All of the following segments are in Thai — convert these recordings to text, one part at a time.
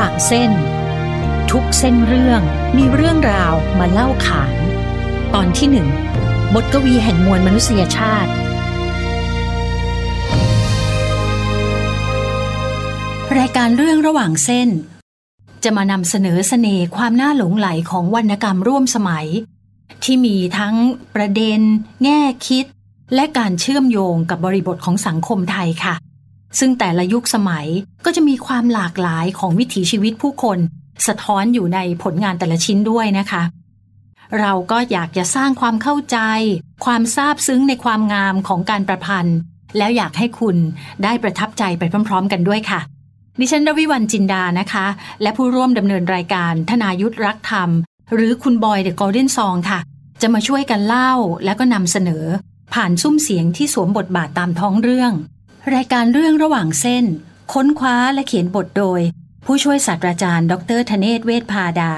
ระหว่างเส้น ทุกเส้นเรื่องมีเรื่องราวมาเล่าขานตอนที่หนึ่งบทกวีแห่งมวลมนุษยชาติ รายการเรื่องระหว่างเส้น จะมานำเสนอเสน่ห์ความน่าหลงไหลของวรรณกรรมร่วมสมัย ที่มีทั้งประเด็น แง่คิด และการเชื่อมโยงกับบริบทของสังคมไทยค่ะ ซึ่งแต่ละยุคสมัยก็จะมีความหลากหลายของวิถีชีวิตผู้คน สะท้อนอยู่ในผลงานแต่ละชิ้นด้วยนะคะ เราก็อยากจะสร้างความเข้าใจ ความซาบซึ้งในความงามของการประพันธ์ แล้วอยากให้คุณได้ประทับใจไปพร้อม ๆ กันด้วยค่ะดิฉันรวิวันจินดานะคะ และผู้ร่วมดำเนินรายการธนายุทธรักธรรม หรือคุณบอยเดอะกอลเด้นซองค่ะ จะมาช่วยกันเล่าแล้วก็นำเสนอ ผ่านซุ้มเสียงที่สวมบทบาทตามท้องเรื่อง รายการเรื่องระหว่างเส้น ค้นคว้าและเขียนบทโดย ผู้ช่วยศาสตราจารย์ ดรธเนศเวชพาดา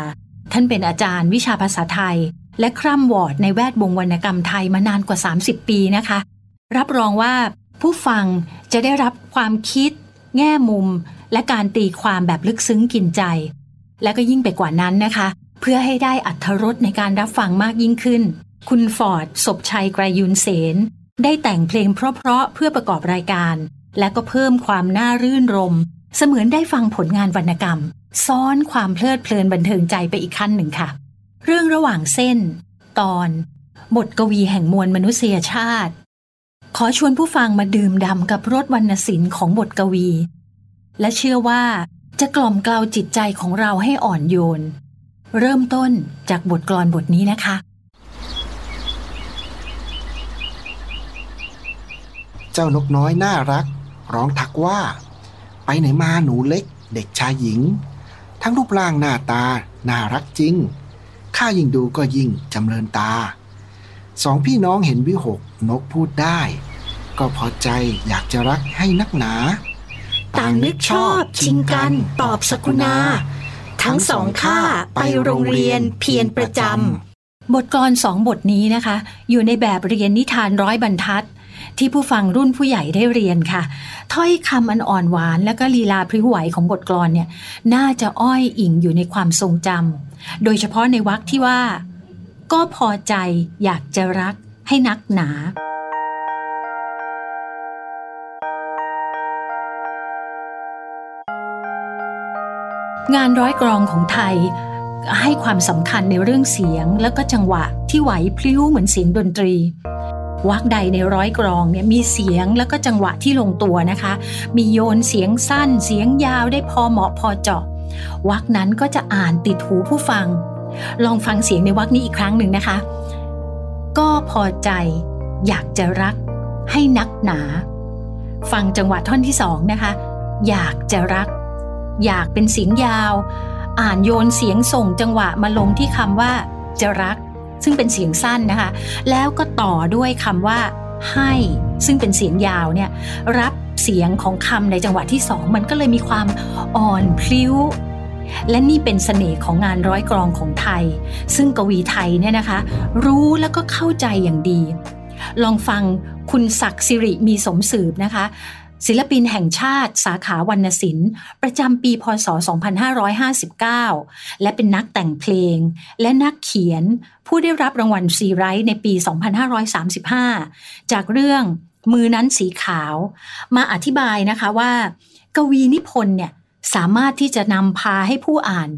ท่านเป็นอาจารย์วิชาภาษาไทย และคร่ำวอร์ดในแวดวงวรรณกรรมไทยมานานกว่า 30 ปีนะคะ รับรองว่าผู้ฟังจะได้รับความคิด แง่มุม และการตีความแบบลึกซึ้งกินใจ และก็ยิ่งไปกว่านั้นนะคะ เพื่อให้ได้อัธรสในการรับฟังมากยิ่งขึ้น คุณฟอร์ดศพชัยไกรยุนเสน ได้แต่งเพลงเพราะๆเพื่อประกอบรายการ และก็เพิ่มความน่ารื่นรม เสมือนได้ฟังผลงานวรรณกรรม ซ้อนความเพลิดเพลินบันเทิงใจไปอีกขั้นหนึ่งค่ะ เรื่องระหว่างเส้น ตอน บทกวีแห่งมวลมนุษยชาติ ขอชวนผู้ฟังมาดื่มด่ำกับรสวรรณศิลป์ของบทกวี และเชื่อว่าจะกล่อมกล่าวจิตใจของเราให้อ่อนโยน เริ่มต้นจากบทกลอนบทนี้นะคะ เจ้านกน้อยน่ารัก ร้องทักว่า ไปไหนมาหนูเล็ก เด็กชายหญิง ทั้งรูปร่างหน้าตา น่ารักจริง ข้ายิ่งดูก็ยิ่งจำเริญตา สองพี่น้องเห็นวิหกนกพูดได้ ก็พอใจอยากจะรักให้นักหนา ต่างนึกชอบชิงกันตอบสกุณาทั้งสองข้าไปโรงเรียนเพียรประจำบทกลอนสองบทนี้นะคะ อยู่ในแบบเรียนนิทานร้อยบรรทัด ที่ผู้ฟังรุ่นผู้ใหญ่ได้เรียนค่ะ ถ้อยคำอันอ่อนหวานและก็ลีลาพริ้วไหวของบทกลอนเนี่ยน่าจะอ้อยอิงอยู่ในความทรงจำโดยเฉพาะในวรรคที่ว่า ก็พอใจอยากจะรักให้นักหนา งานร้อยกรองของไทยให้ความสำคัญในเรื่องเสียงแล้วก็จังหวะที่ไหวพลิ้วเหมือนเสียงดนตรี วักใดในร้อยกรองเนี่ยมีเสียงแล้วก็จังหวะที่ลงตัวนะคะ มีโยนเสียงสั้น เสียงยาวได้พอเหมาะพอเจาะวักนั้นก็จะอ่านติดหูผู้ฟัง ลองฟังเสียงในวักนี้อีกครั้งหนึ่งนะคะ ก็พอใจอยากจะรักให้นักหนา ฟังจังหวะท่อนที่สองนะคะ อยากจะรัก อยากเป็นเสียงยาว อ่านโยนเสียงส่งจังหวะมาลงที่คำว่า จะรัก ซึ่งเป็นเสียงสั้นนะคะ แล้วก็ต่อด้วยคำว่าให้ซึ่งเป็นเสียงยาวเนี่ยรับเสียงของคำในจังหวะที่สองมันก็เลยมีความอ่อนพลิ้ว และนี่เป็นเสน่ห์ของงานร้อยกรองของไทย ซึ่งกวีไทยเนี่ยนะคะ รู้แล้วก็เข้าใจอย่างดี ลองฟังคุณศักดิ์สิริมีสมสืบนะคะ ศิลปินแห่งชาติ สาขาวรรณศิลป์ ประจำปีพศ 2559 และเป็นนักแต่งเพลง และนักเขียน ผู้ได้รับรางวัลซีไรต์ในปี 2535 จากเรื่องมือนั้นสีขาว มาอธิบายนะคะว่า กวีนิพนธ์เนี่ยสามารถที่จะนำพาให้ผู้อ่าน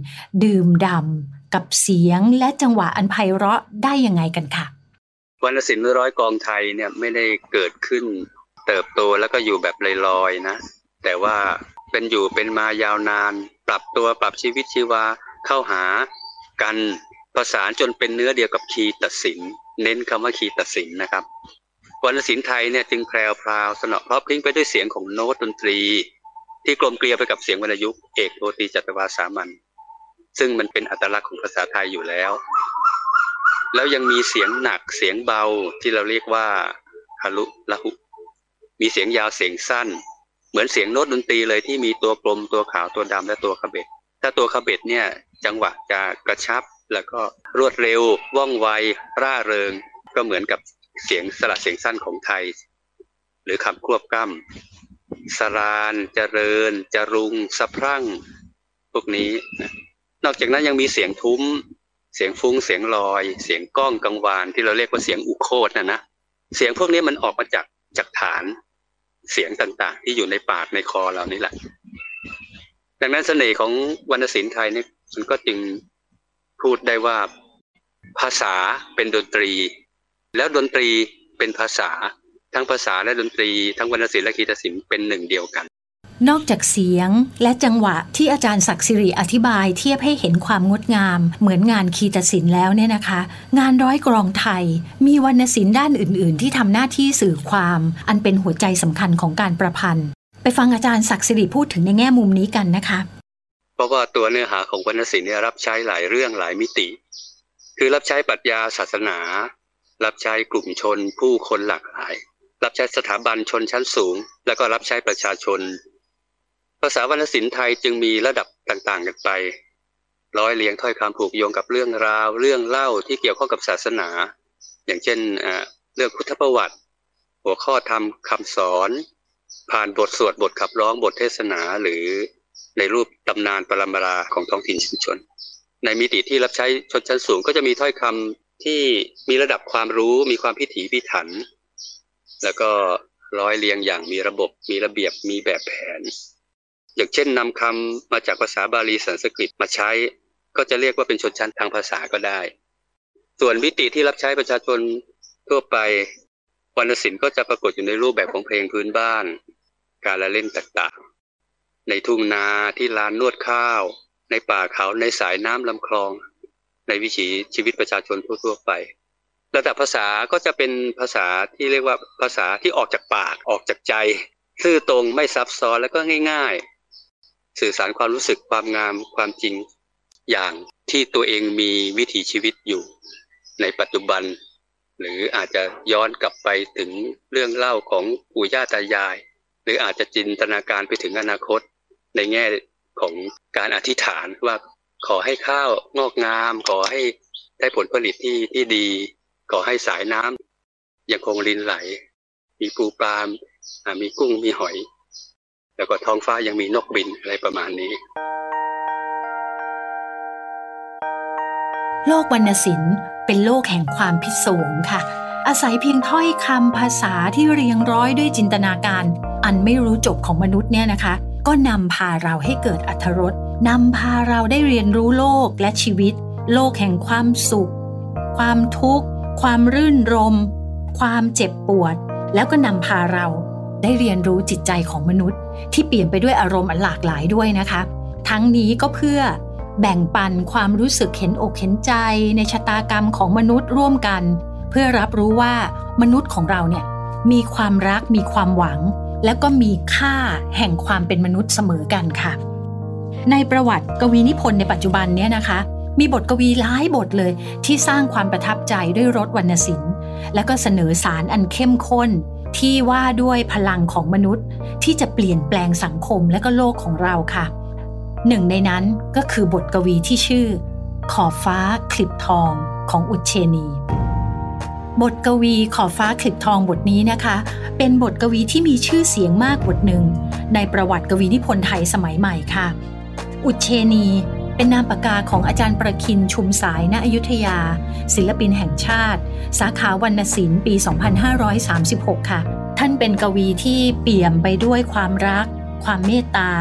ดื่มดำกับเสียงและจังหวะอันไพเราะได้ยังไงกันค่ะวรรณศิลป์ร้อยกองไทยเนี่ยไม่ได้เกิดขึ้น เติบโตแล้วก็อยู่แบบลอยๆนะ แต่ว่าเป็นอยู่เป็นมายาวนาน ปรับตัวปรับชีวิตชีวาเข้าหากันประสานจนเป็นเนื้อเดียวกับคีตศิลป์เน้นคำว่าคีตศิลป์นะครับวรรณศิลป์ไทยเนี่ยจึงแพรวพราวสนอพราะพริ้งไปด้วยเสียงของโน้ตดนตรี ที่กลมเกลียวไปกับเสียงวรรณยุกต์เอกโรตีจัตวาสามัญซึ่งมันเป็นอัตลักษณ์ของภาษาไทยอยู่แล้ว แล้วยังมีเสียงหนักเสียงเบาที่เราเรียกว่าฮารุละหุ มีเสียงยาวเสียงสั้น เหมือนเสียงโน้ตดนตรีเลยที่มีตัวกลมตัวขาวตัวดำและตัวขบเบ็ด ถ้าตัวขบเบ็ดเนี่ยจังหวะจะกระชับแล้วก็รวดเร็วว่องไวร่าเริง ก็เหมือนกับเสียงสระเสียงสั้นของไทย หรือคำควบกล้ำสรานเจริญ จรุงสะพรั่งพวกนี้นะนอกจากนั้นยังมีเสียงทุ้ม เสียงฟุ้งเสียงลอย เสียงก้องกังวานที่เราเรียกว่าเสียงอุโคตนะนะเสียงพวกนี้มันออกมาจากจากฐาน เสียงต่างๆ ที่อยู่ในปากในคอเรานี่แหละ ดังนั้นเสน่ห์ของวรรณศิลป์ไทยนี่มันก็จึงพูดได้ว่าภาษาเป็นดนตรี แล้วดนตรีเป็นภาษา ทั้งภาษาและดนตรี ทั้งวรรณศิลป์และคีตศิลป์เป็นหนึ่งเดียวกัน นอกจากเสียงและจังหวะที่อาจารย์ศักดิ์สิริอธิบายเทียบให้เห็นความงดงาม เหมือนงานคีตศิลป์แล้วเนี่ยนะคะ งานร้อยกรองไทย มีวรรณศิลป์ด้านอื่น ๆ ที่ทำหน้าที่สื่อความ อันเป็นหัวใจสำคัญของการประพันธ์ ไปฟังอาจารย์ศักดิ์สิริพูดถึงในแง่มุมนี้กันนะคะ เพราะว่าตัวเนื้อหาของวรรณศิลป์เนี่ยรับใช้หลายเรื่องหลายมิติ คือรับใช้ปรัชญาศาสนา รับใช้กลุ่มชน ผู้คนหลากหลาย รับใช้สถาบันชนชั้นสูง แล้วก็รับใช้ประชาชน ภาษาวรรณศิลป์ไทยจึงมีระดับต่างๆกันไป ร้อยเรียงถ้อยคำผูกโยงกับเรื่องราว เรื่องเล่าที่เกี่ยวข้องกับศาสนา อย่างเช่นเรื่องพุทธประวัติ หัวข้อธรรมคำสอน ผ่านบทสวดบทขับร้องบทเทศนาหรือในรูปตำนานปรำราของท้องถิ่นชุมชน ในมิติที่รับใช้ชนชั้นสูงก็จะมีถ้อยคำที่มีระดับความรู้มีความพิถีพิถัน แล้วก็ร้อยเรียงอย่างมีระบบมีระเบียบมีแบบแผน อย่างเช่นนำคำมาจากภาษาบาลีสันสกฤตมาใช้ ก็จะเรียกว่าเป็นชนชั้นทางภาษาก็ได้ ส่วนมิติที่รับใช้ประชาชนทั่วไปวรรณศิลป์ก็จะปรากฏอยู่ในรูปแบบของเพลงพื้นบ้าน การละเล่นต่างๆ ในทุ่งนาที่ลานนวดข้าว ในป่าเขาในสายน้ำลำคลอง ในวิถีชีวิตประชาชนทั่วๆไป ระดับภาษาก็จะเป็นภาษาที่เรียกว่าภาษาที่ออกจากปากออกจากใจ ซื่อตรงไม่ซับซ้อนแล้วก็ง่าย ๆ สื่อสารความรู้สึกความงามความจริงอย่างที่ตัวเองมีวิถีชีวิตอยู่ในปัจจุบัน หรืออาจจะย้อนกลับไปถึงเรื่องเล่าของปู่ย่าตายาย หรืออาจจะจินตนาการไปถึงอนาคต ในแง่ของการอธิษฐานว่าขอให้ข้าวงอกงาม ขอให้ได้ผลผลิตที่ที่ดี ขอให้สายน้ำยังคงรินไหล มีปูปลามีกุ้งมีหอย แล้วก็ท้องฟ้ายังมีนกบินอะไรประมาณนี้ โลกวรรณศิลป์เป็นโลกแห่งความพิศวงค่ะ อาศัยเพียงถ้อยคำภาษาที่เรียงร้อยด้วยจินตนาการ อันไม่รู้จบของมนุษย์เนี่ยนะคะ ก็นำพาเราให้เกิดอัธรสนำพาเราได้เรียนรู้โลกและชีวิต โลกแห่งความสุข ความทุกข์ ความรื่นรม ความเจ็บปวด แล้วก็นำพาเราได้เรียนรู้จิตใจของมนุษย์ ที่เปลี่ยนไปด้วยอารมณ์อันหลากหลายด้วยนะคะ ทั้งนี้ก็เพื่อแบ่งปันความรู้สึกเห็นอกเห็นใจ ในชะตากรรมของมนุษย์ร่วมกัน เพื่อรับรู้ว่ามนุษย์ของเราเนี่ยมีความรักมีความหวัง แล้วก็มีค่าแห่งความเป็นมนุษย์เสมอกันค่ะ ในประวัติกวีนิพนธ์ในปัจจุบันเนี่ยนะคะ มีบทกวีหลายบทเลยที่สร้างความประทับใจด้วยรสวรรณศิลป์ และก็เสนอสารอันเข้มข้นที่ว่าด้วยพลังของมนุษย์ ที่จะเปลี่ยนแปลงสังคมและก็โลกของเราค่ะ หนึ่งในนั้นก็คือบทกวีที่ชื่อ ขอบฟ้าคลิปทองของอุเชนีบทกวีขอบฟ้าคลิปทองบทนี้นะคะ เป็นบทกวีที่มีชื่อเสียงมากบทหนึ่ง ในประวัติกวีนิพนธ์ไทยสมัยใหม่ค่ะ อุเชนี เป็นนามปากกาของอาจารย์ประคินชุมสายณอยุธยา ศิลปินแห่งชาติ สาขาวรรณศิลป์ปี 2536 ค่ะ ท่านเป็นกวีที่เปี่ยมไปด้วยความรัก ความเมตตา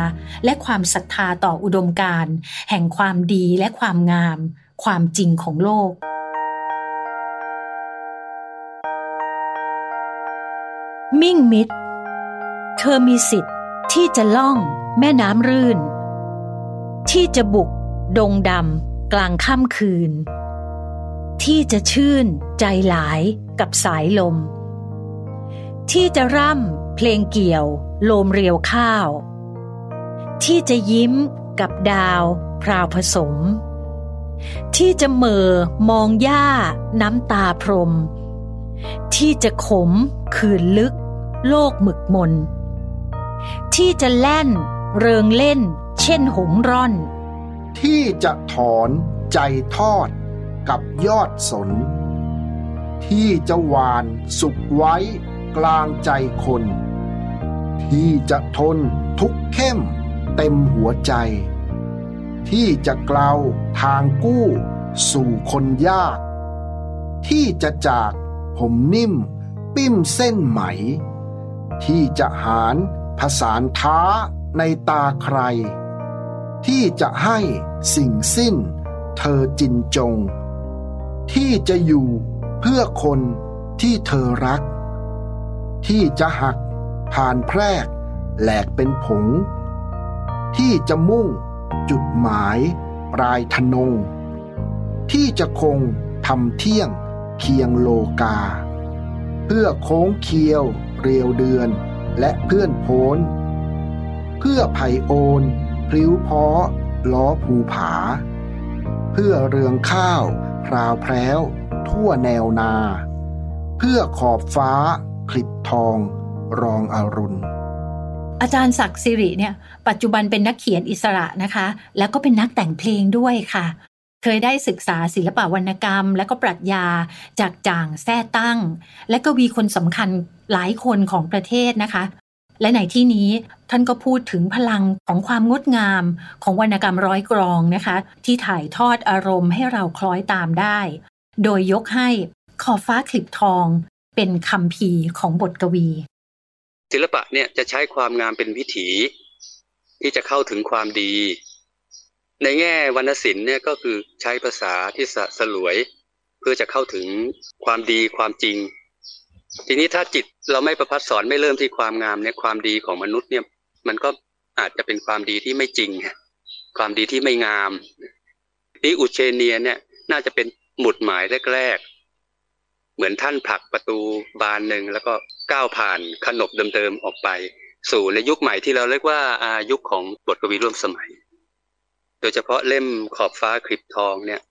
และความศรัทธาต่ออุดมการณ์แห่งความดีและความงาม ความจริงของโลก มิ่งมิดเธอมีสิทธิ์ที่จะล่องแม่น้ำรื่น ที่จะบุก ดงดำกลางค่ำคืน ที่จะชื่นใจหลายกับสายลม ที่จะร่ำเพลงเกี่ยว โลมเรียวข้าว ที่จะยิ้มกับดาว พราวผสม ที่จะเมอมองหญ้า น้ำตาพรม ที่จะขมคืนลึก โลกหมึกมน ที่จะแล่น เริงเล่น เช่นหงร่อน ที่จะถอนใจทอดกับยอดสน ที่จะหวานสุขไว้ กลางใจคน ที่จะทนทุกเข้มเต็มหัวใจ ที่จะกล่าวทางกู้สู่คนยาก ที่จะจากผมนิ่มปิ้มเส้นไหม ที่จะหารผสานท้าในตาใคร ที่จะให้สิ่งสิ้นเธอจินจง ที่จะอยู่เพื่อคนที่เธอรัก ที่จะหัก ผ่านแพรก แหลกเป็นผง ที่จะมุ่ง จุดหมาย ปลายทนง ที่จะคงทำเที่ยง เคียงโลกา เพื่อโค้งเคียว เรียวเดือน และเพื่อนโพ้น เพื่อไผ่โอน พลิ้วเพาะล้อภูผา เพื่อเรืองข้าวพราวแพร้ว ทั่วแนวนา เพื่อขอบฟ้า คลิปทอง รองอรุณ อาจารย์ศักดิ์สิริเนี่ยปัจจุบันเป็นนักเขียนอิสระนะคะ แล้วก็เป็นนักแต่งเพลงด้วยค่ะ เคยได้ศึกษาศิลปะวรรณกรรม และก็ปรัชญาจากจ่างแท้ตั้ง และก็วีคนสำคัญหลายคนของประเทศนะคะ และในที่นี้ท่านก็พูดถึงพลังของความงดงามของวรรณกรรมร้อยกรองนะคะ ที่ถ่ายทอดอารมณ์ให้เราคล้อยตามได้ โดยยกให้ขอบฟ้าคลิปทอง เป็นคำพีของบทกวี ศิลปะเนี่ยจะใช้ความงามเป็นวิถี ที่จะเข้าถึงความดี ในแง่วรรณศิลป์เนี่ยก็คือใช้ภาษาที่สะสลวย เพื่อจะเข้าถึงความดีความจริง ทีนี้ถ้าจิตเราไม่ประพัดสอนไม่เริ่มที่ความงามเนี่ยความดีของมนุษย์เนี่ยมันก็อาจจะเป็นความดีที่ไม่จริง ความดีที่ไม่งามนี่อุเชเนียเนี่ยน่าจะเป็นหมุดหมายแรกๆ เหมือนท่านผลักประตูบานหนึ่งแล้วก็ก้าวผ่านขนบเดิมๆออกไป สู่ในยุคใหม่ที่เราเรียกว่าอายุคของบทกวีร่วมสมัย โดยเฉพาะเล่มขอบฟ้าคลิปทองเนี่ย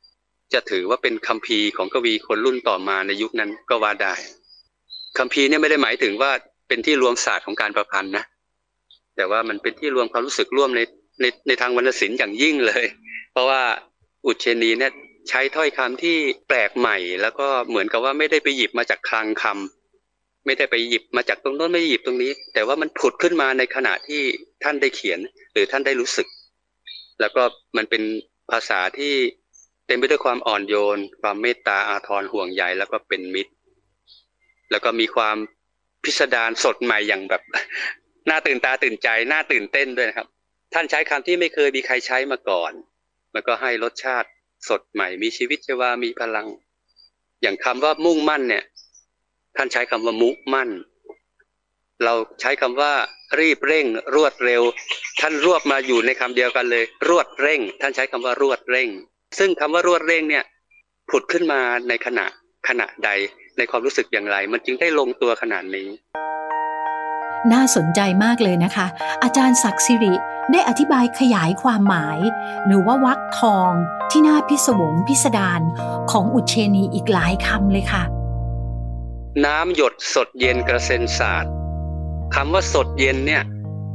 จะถือว่าเป็นคัมภีร์ของกวีคนรุ่นต่อมาในยุคนั้นก็ว่าได้คัมภีร์เนี่ยไม่ได้หมายถึงว่าเป็นที่รวมศาสตร์ของการประพันธ์นะแต่ว่ามันเป็นที่รวมความรู้สึกร่วมในในในทางวรรณศิลป์อย่างยิ่งเลย เพราะว่าอุเชนีเนี่ย ใช้ถ้อยคำที่แปลกใหม่ แล้วก็เหมือนกับว่าไม่ได้ไปหยิบมาจากคลังคำไม่ได้ไปหยิบมาจากตรงโน้นไม่หยิบตรงนี้ แต่ว่ามันผุดขึ้นมาในขณะที่ท่านได้เขียน หรือท่านได้รู้สึก แล้วก็มันเป็นภาษาที่เต็มไปด้วยความอ่อนโยน ความเมตตาอาทรห่วงใยแล้วก็เป็นมิตร แล้วก็มีความพิสดารสดใหม่อย่างแบบน่าตื่นตาตื่นใจน่าตื่นเต้นด้วยนะครับ ท่านใช้คำที่ไม่เคยมีใครใช้มาก่อน แล้วก็ให้รสชาติ สดใหม่ มีชีวิตชีวามีพลัง อย่างคำว่ามุ่งมั่นเนี่ย ท่านใช้คำว่ามุมั่น เราใช้คำว่ารีบเร่ง รวดเร็ว ท่านรวบมาอยู่ในคำเดียวกันเลย รวดเร่ง ท่านใช้คำว่ารวดเร่ง ซึ่งคำว่ารวดเร่งเนี่ยผุดขึ้นมาในขณะขณะใดในความรู้สึกอย่างไร มันจึงได้ลงตัวขนาดนี้ น่าสนใจมากเลยนะคะ อาจารย์ศักดิ์สิริได้อธิบายขยายความหมาย หรือว่าวักทองที่น่าพิศวงพิสดารของอุเชนีอีกหลายคำเลยค่ะ น้ำหยดสดเย็นกระเซ็นสาดคำว่าสดเย็นเนี่ย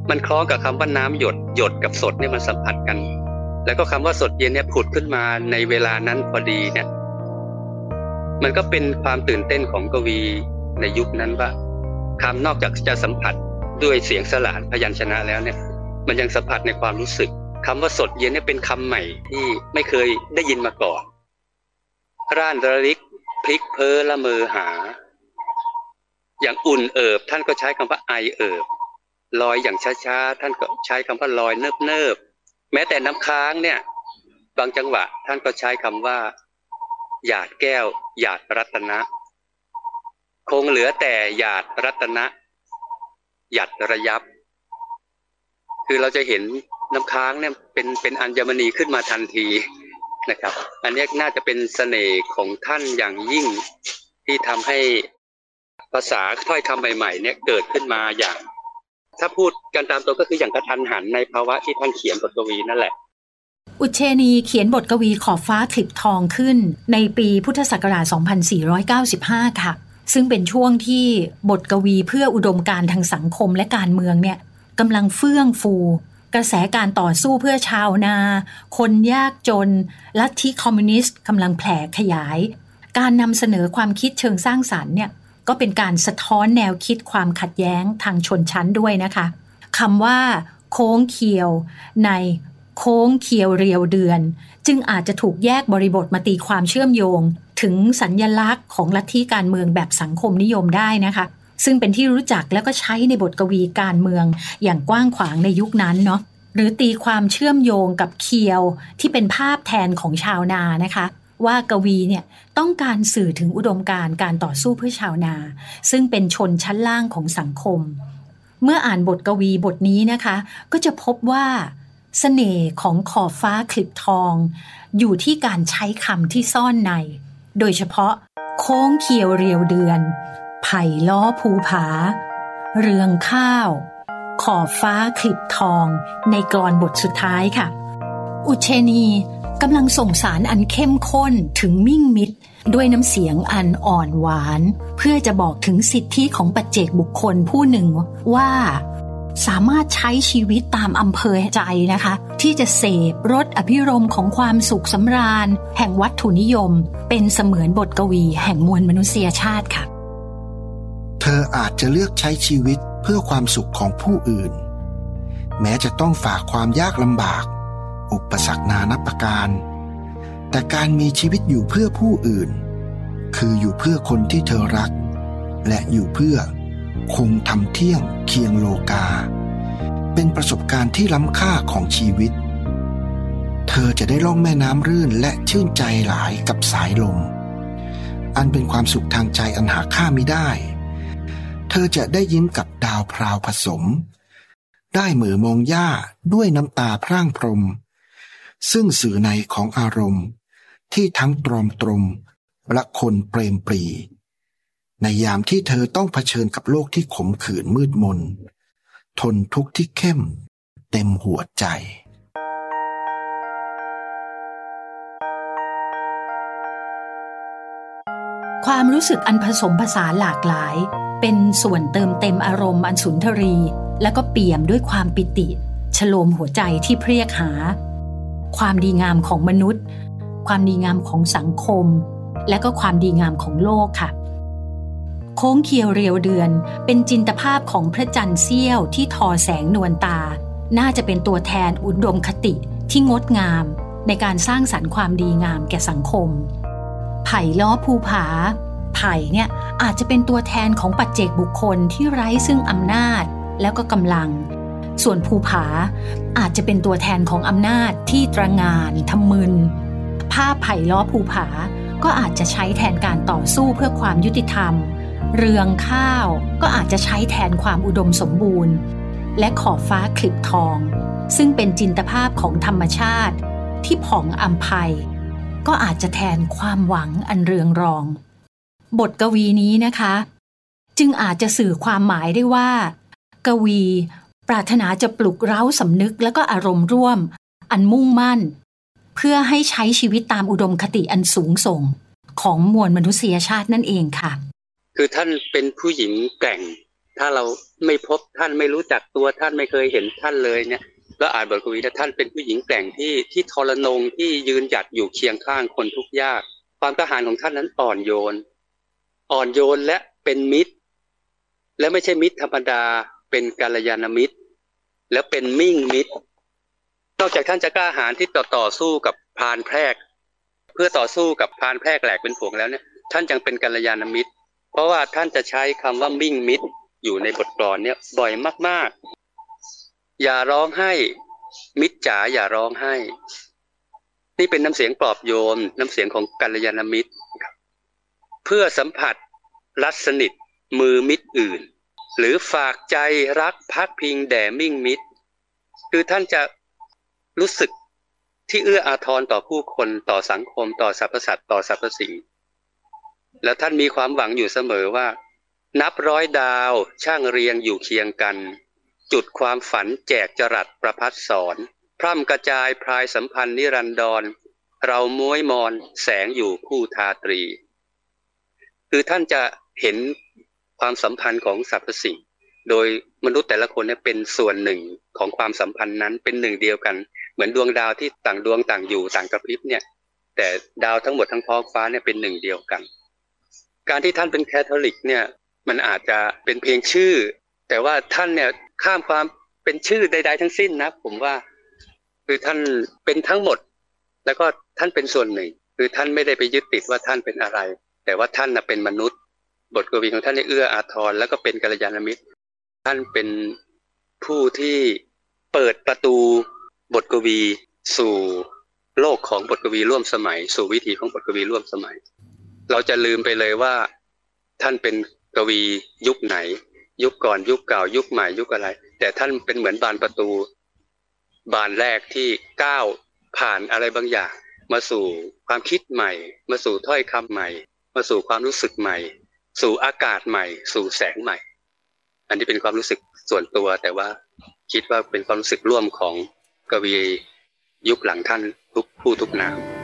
มันคล้องกับคำว่าน้ำหยดหยดกับสดเนี่ยมันสัมผัสกัน แล้วก็คำว่าสดเย็นเนี่ยผุดขึ้นมาในเวลานั้นพอดีเนี่ยมันก็เป็นความตื่นเต้นของกวีในยุคนั้นว่า คำนอกจากจะสัมผัสด้วยเสียงสลานพยัญชนะแล้วเนี่ย มันยังสัมผัสในความรู้สึกคำว่าสดเย็นเนี่ยเป็นคำใหม่ที่ไม่เคยได้ยินมาก่อน ร่านระลิกพลิกเพอละเมอหา อย่างอุ่นเอิบท่านก็ใช้คำว่าไอเอิบลอยอย่างช้าๆท่านก็ใช้คำว่าลอยเนิบเนิบแม้แต่น้ำค้างเนี่ย บางจังหวะท่านก็ใช้คำว่า หยาดแก้ว หยาดรัตนะ คงเหลือแต่หยาดรัตนะหยัดระยับ คือเราจะเห็นน้ำค้างเนี่ยเป็นเป็นอัญมณีขึ้นมาทันทีนะครับ อันนี้น่าจะเป็นเสน่ห์ของท่านอย่างยิ่งที่ทำให้ภาษาถ้อยคำใหม่ๆ เนี่ยเกิดขึ้นมาอย่าง ถ้าพูดกันตามตัวก็คืออย่างกระทันหันในภาวะที่ท่านเขียนบทกวีนั่นแหละ อุเชนีเขียนบทกวีขอบฟ้าคลิปทองขึ้น ในปีพุทธศักราช 2495 ค่ะ ซึ่งเป็นช่วงที่บทกวีเพื่ออุดมการทางสังคมและการเมืองเนี่ยกำลังเฟื่องฟู กระแสการต่อสู้เพื่อชาวนา คนยากจน ลัทธิคอมมิวนิสต์กำลังแผ่ขยาย การนำเสนอความคิดเชิงสร้างสารรค์เนี่ยก็เป็นการสะท้อนแนวคิดความขัดแย้งทางชนชั้นด้วยนะคะคำว่า โค้งเคียว ในโค้งเคียวเรียวเดือน จึงอาจจะถูกแยกบริบทมาตีความเชื่อมโยง ถึงสัญญลักษณ์ของลัทธิการเมืองแบบสังคมนิยมได้นะคะ ซึ่งเป็นที่รู้จักแล้วก็ใช้ในบทกวีการเมืองอย่างกว้างขวางในยุคนั้นเนาะหรือตีความเชื่อมโยงกับเคียวที่เป็นภาพแทนของชาวนานะคะ ว่ากวีเนี่ยต้องการสื่อถึงอุดมการ์การต่อสู้เพื่อชาวนา ซึ่งเป็นชนชั้นล่างของสังคม เมื่ออ่านบทกวีบทนี้นะคะ ก็จะพบว่าสเสน่ห์ของขอบฟ้าคลิปทอง อยู่ที่การใช้คำที่ซ่อนใน โดยเฉพาะ โค้งเคียวเรียวเดือน ไผ่ล้อภูผา เรืองข้าว ขอบฟ้าคลิปทอง ในกรอนบทสุดท้ายค่ะ อุเชนีกำลังส่งสารอันเข้มข้นถึงมิ่งมิตรด้วยน้ำเสียงอันอ่อนหวาน เพื่อจะบอกถึงสิทธิของปัจเจกบุคคลผู้หนึ่งว่า สามารถใช้ชีวิตตามอำเภอใจนะคะ ที่จะเสพรสอภิรมของความสุขสำราญ แห่งวัตถุนิยม เป็นเสมือนบทกวี แห่งมวลมนุษยชาติค่ะ เธออาจจะเลือกใช้ชีวิตเพื่อความสุขของผู้อื่น แม้จะต้องฝากความยากลำบาก อุปสรรคนานับประการ แต่การมีชีวิตอยู่เพื่อผู้อื่น คืออยู่เพื่อคนที่เธอรัก และอยู่เพื่อ คงทำเที่ยงเคียงโลกา เป็นประสบการณ์ที่ล้ำค่าของชีวิต เธอจะได้ล่องแม่น้ำรื่นและชื่นใจหลายกับสายลม อันเป็นความสุขทางใจอันหาค่าไม่ได้ เธอจะได้ยิ้มกับดาวพราวผสม ได้เหมือมองหญ้าด้วยน้ำตาพร่างพรม ซึ่งสื่อในของอารมณ์ที่ทั้งตรอมตรมและคนเปรมปรี ในยามที่เธอต้องเผชิญกับโลกที่ขมขื่นมืดมน ทนทุกข์ที่เข้ม เต็มหัวใจ ความรู้สึกอันผสมผสานหลากหลาย เป็นส่วนเติมเต็มอารมณ์อันสุนทรี และก็เปี่ยมด้วยความปิติฉโลมหัวใจที่เพรียกหา ความดีงามของมนุษย์ ความดีงามของสังคม และก็ความดีงามของโลกค่ะ โค้งเคียวเรียวเดือน เป็นจินตภาพของพระจันทร์เสี้ยวที่ทอแสงนวลตา น่าจะเป็นตัวแทนอุดมคติที่งดงาม ในการสร้างสรรค์ความดีงามแก่สังคม ไผ่ล้อภูผา ไผ่เนี่ยอาจจะเป็นตัวแทนของปัจเจกบุคคลที่ไร้ซึ่งอำนาจแล้วก็กำลัง ส่วนภูผาอาจจะเป็นตัวแทนของอำนาจที่ตระงานทำมึนภาพไผ่ล้อภูผาก็อาจจะใช้แทนการต่อสู้เพื่อความยุติธรรม เรืองข้าวก็อาจจะใช้แทนความอุดมสมบูรณ์ และขอบฟ้าคลิปทอง ซึ่งเป็นจินตภาพของธรรมชาติ ที่ผ่องอัมภัย ก็อาจจะแทนความหวังอันเรืองรอง บทกวีนี้นะคะ จึงอาจจะสื่อความหมายได้ว่า กวี ปรารถนาจะปลุกเร้าสำนึกและก็อารมณ์ร่วม อันมุ่งมั่น เพื่อให้ใช้ชีวิตตามอุดมคติอันสูงส่งของมวลมนุษยชาตินั่นเองค่ะ คือท่านเป็นผู้หญิงแกร่ง ถ้าเราไม่พบท่านไม่รู้จักตัวท่านไม่เคยเห็นท่านเลยเนี่ยแล้วอ่านบทกวีท่านเป็นผู้หญิงแกร่งที่ที่ทรนงที่ยืนหยัดอยู่เคียงข้างคนทุกข์ยาก ความกระหายของท่านนั้นอ่อนโยน อ่อนโยนและเป็นมิตร และไม่ใช่มิตรธรรมดาเป็นกาลยานมิตร แล้วเป็นมิ่งมิตร นอกจากท่านจะกล้าหาญที่ต่อต่อสู้กับพานแพรก เพื่อต่อสู้กับพานแพรกแหลกเป็นผงแล้วเนี่ยท่านยังเป็นกัลยาณมิตร ราะว่าท่านจะใช้คำว่ามิ่งมิตรอยู่ในบทกลอนเนี่ยบ่อยมาก ๆ อย่าร้องไห้ มิตรจ๋าอย่าร้องไห้ นี่เป็นน้ำเสียงปลอบโยนน้ำเสียงของกัลยาณมิตร เพื่อสัมผัสรัสนิทมือมิตรอื่น หรือฝากใจรักพักพิงแด่มิ่งมิตร คือท่านจะรู้สึกที่เอื้ออาทรต่อผู้คนต่อสังคมต่อสรรพสัตว์ต่อสรรพสิ่ง แล้วท่านมีความหวังอยู่เสมอว่า นับร้อยดาวช่างเรียงอยู่เคียงกัน จุดความฝันแจกจรัสประพัดสอนพร่ำกระจายพรายสัมพันธ์นิรันดร เราม้วยมอนแสงอยู่คู่ทาตรี คือท่านจะเห็นความสัมพันธ์ของสรรพสิ่ง โดยมนุษย์แต่ละคนเนี่ยเป็นส่วนหนึ่งของความสัมพันธ์นั้นเป็นหนึ่งเดียวกัน เหมือนดวงดาวที่ต่างดวงต่างอยู่ต่างกระพริบเนี่ย แต่ดาวทั้งหมดทั้งท้องฟ้าเนี่ยเป็นหนึ่งเดียวกัน การที่ท่านเป็นแคทอลิกเนี่ยมันอาจจะเป็นเพียงชื่อ แต่ว่าท่านเนี่ยข้ามความเป็นชื่อใด ๆ ทั้งสิ้นนะผมว่าคือท่านเป็นทั้งหมด แล้วก็ท่านเป็นส่วนหนึ่ง คือท่านไม่ได้ไปยึดติดว่าท่านเป็นอะไร แต่ว่าท่านนะเป็นมนุษย์ บทกวีของท่านเอื้ออาทรแล้วก็เป็นกัลยาณมิตร ท่านเป็นผู้ที่เปิดประตูบทกวีสู่โลกของบทกวีร่วมสมัย สู่วิถีของบทกวีร่วมสมัย เราจะลืมไปเลยว่า ท่านเป็นกวียุคไหน ยุคก่อนยุคเก่า ยุคใหม่ยุคอะไร แต่ท่านเป็นเหมือนบานประตู บานแรกที่ก้าวผ่านอะไรบางอย่าง มาสู่ความคิดใหม่ มาสู่ถ้อยคำใหม่ มาสู่ความรู้สึกใหม่ สู่อากาศใหม่ สู่แสงใหม่ อันนี้เป็นความรู้สึกส่วนตัว แต่ว่าคิดว่าเป็นความรู้สึกร่วมของกวียุคหลังท่านทุกผู้ทุกนาม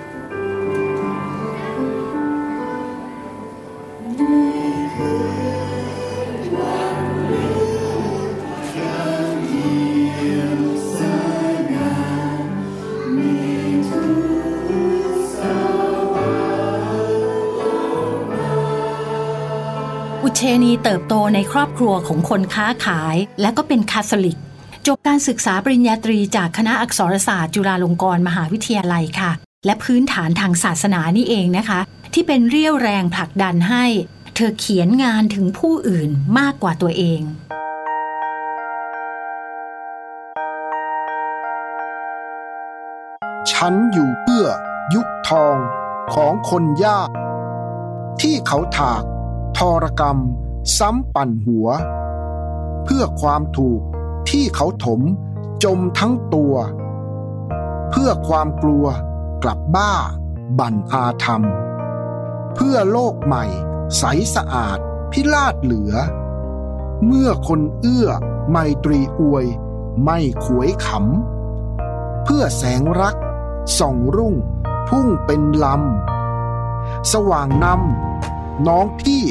ชนีเติบโตในครอบครัวของคนค้าขาย และก็เป็นคาทอลิก จบการศึกษาปริญญาตรีจากคณะอักษรศาสตร์จุฬาลงกรณ์มหาวิทยาลัยค่ะ และพื้นฐานทางศาสนานี่เองนะคะ ที่เป็นเรี่ยวแรงผลักดันให้ เธอเขียนงานถึงผู้อื่นมากกว่าตัวเองฉันอยู่เพื่อยุคทองของคนยาก ที่เขาถาก ทรกรรม ซ้ำปั่นหัว เพื่อความถูกที่เขาถมจมทั้งตัว เพื่อความกลัวกลับบ้า บั่นอาธรรม เพื่อโลกใหม่ ใสสะอาดพิลาดเหลือ เมื่อคนเอื้อไมตรีอวย ไม่ขวยขำ เพื่อแสงรัก ส่องรุ่ง พุ่งเป็นลำ สว่างนำน้องพี่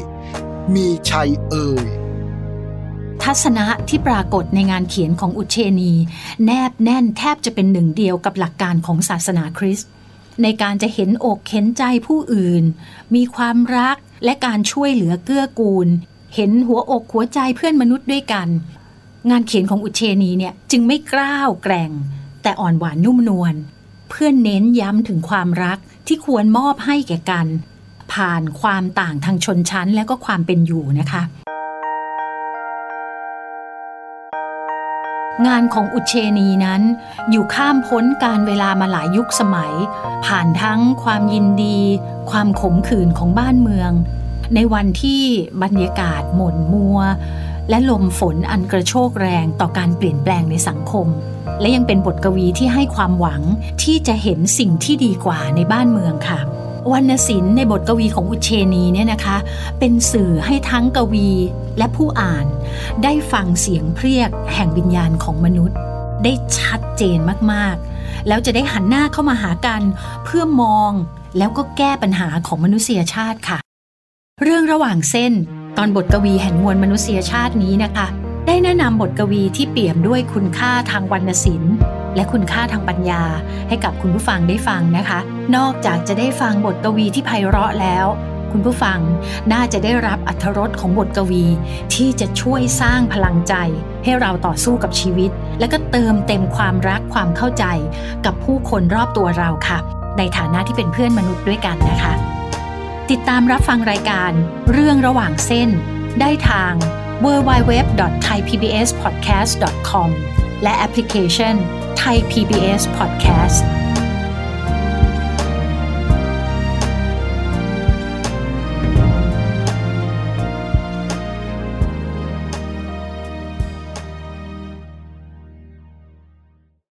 มีชัยเอ่ยทัศนะที่ปรากฏในงานเขียนของอุเชนี แนบแน่นแทบจะเป็นหนึ่งเดียวกับหลักการของศาสนาคริสต์ในการจะเห็นอกเห็นใจผู้อื่น มีความรักและการช่วยเหลือเกื้อกูล เห็นหัวอกหัวใจเพื่อนมนุษย์ด้วยกัน งานเขียนของอุเชนีเนี่ยจึงไม่กล้าวแกร่ง แต่อ่อนหวานนุ่มนวลเพื่อนเน้นย้ำถึงความรักที่ควรมอบให้แก่กัน ผ่านความต่างทางชนชั้น และก็ความเป็นอยู่นะคะ งานของอุเชนีนั้น อยู่ข้ามพ้นการเวลามาหลายยุคสมัย ผ่านทั้งความยินดี ความขมขื่นของบ้านเมือง ในวันที่บรรยากาศหม่นมัว และลมฝนอันกระโชกแรงต่อการเปลี่ยนแปลงในสังคมและยังเป็นบทกวีที่ให้ความหวังที่จะเห็นสิ่งที่ดีกว่าในบ้านเมืองค่ะ วรรณศิลป์ในบทกวีของอุเชนีเนี่ยนะคะ เป็นสื่อให้ทั้งกวีและผู้อ่าน ได้ฟังเสียงเพรียกแห่งวิญญาณของมนุษย์ ได้ชัดเจนมากๆ แล้วจะได้หันหน้าเข้ามาหากันเพื่อมองแล้วก็แก้ปัญหาของมนุษยชาติค่ะ เรื่องระหว่างเส้น ตอนบทกวีแห่งมวลมนุษยชาตินี้นะคะ ได้แนะนำบทกวีที่เปี่ยมด้วยคุณค่าทางวรรณศิลป์ และคุณค่าทางปัญญาให้กับคุณผู้ฟังได้ฟังนะคะ นอกจากจะได้ฟังบทกวีที่ไพเราะแล้ว คุณผู้ฟังน่าจะได้รับอัธรสของบทกวี ที่จะช่วยสร้างพลังใจ ให้เราต่อสู้กับชีวิต และก็เติมเต็มความรักความเข้าใจ กับผู้คนรอบตัวเราค่ะ ในฐานะที่เป็นเพื่อนมนุษย์ด้วยกันนะคะ ติดตามรับฟังรายการ เรื่องระหว่างเส้น ได้ทาง www.thaipbspodcast.com และแอปพลิเคชัน Thai PBS Podcast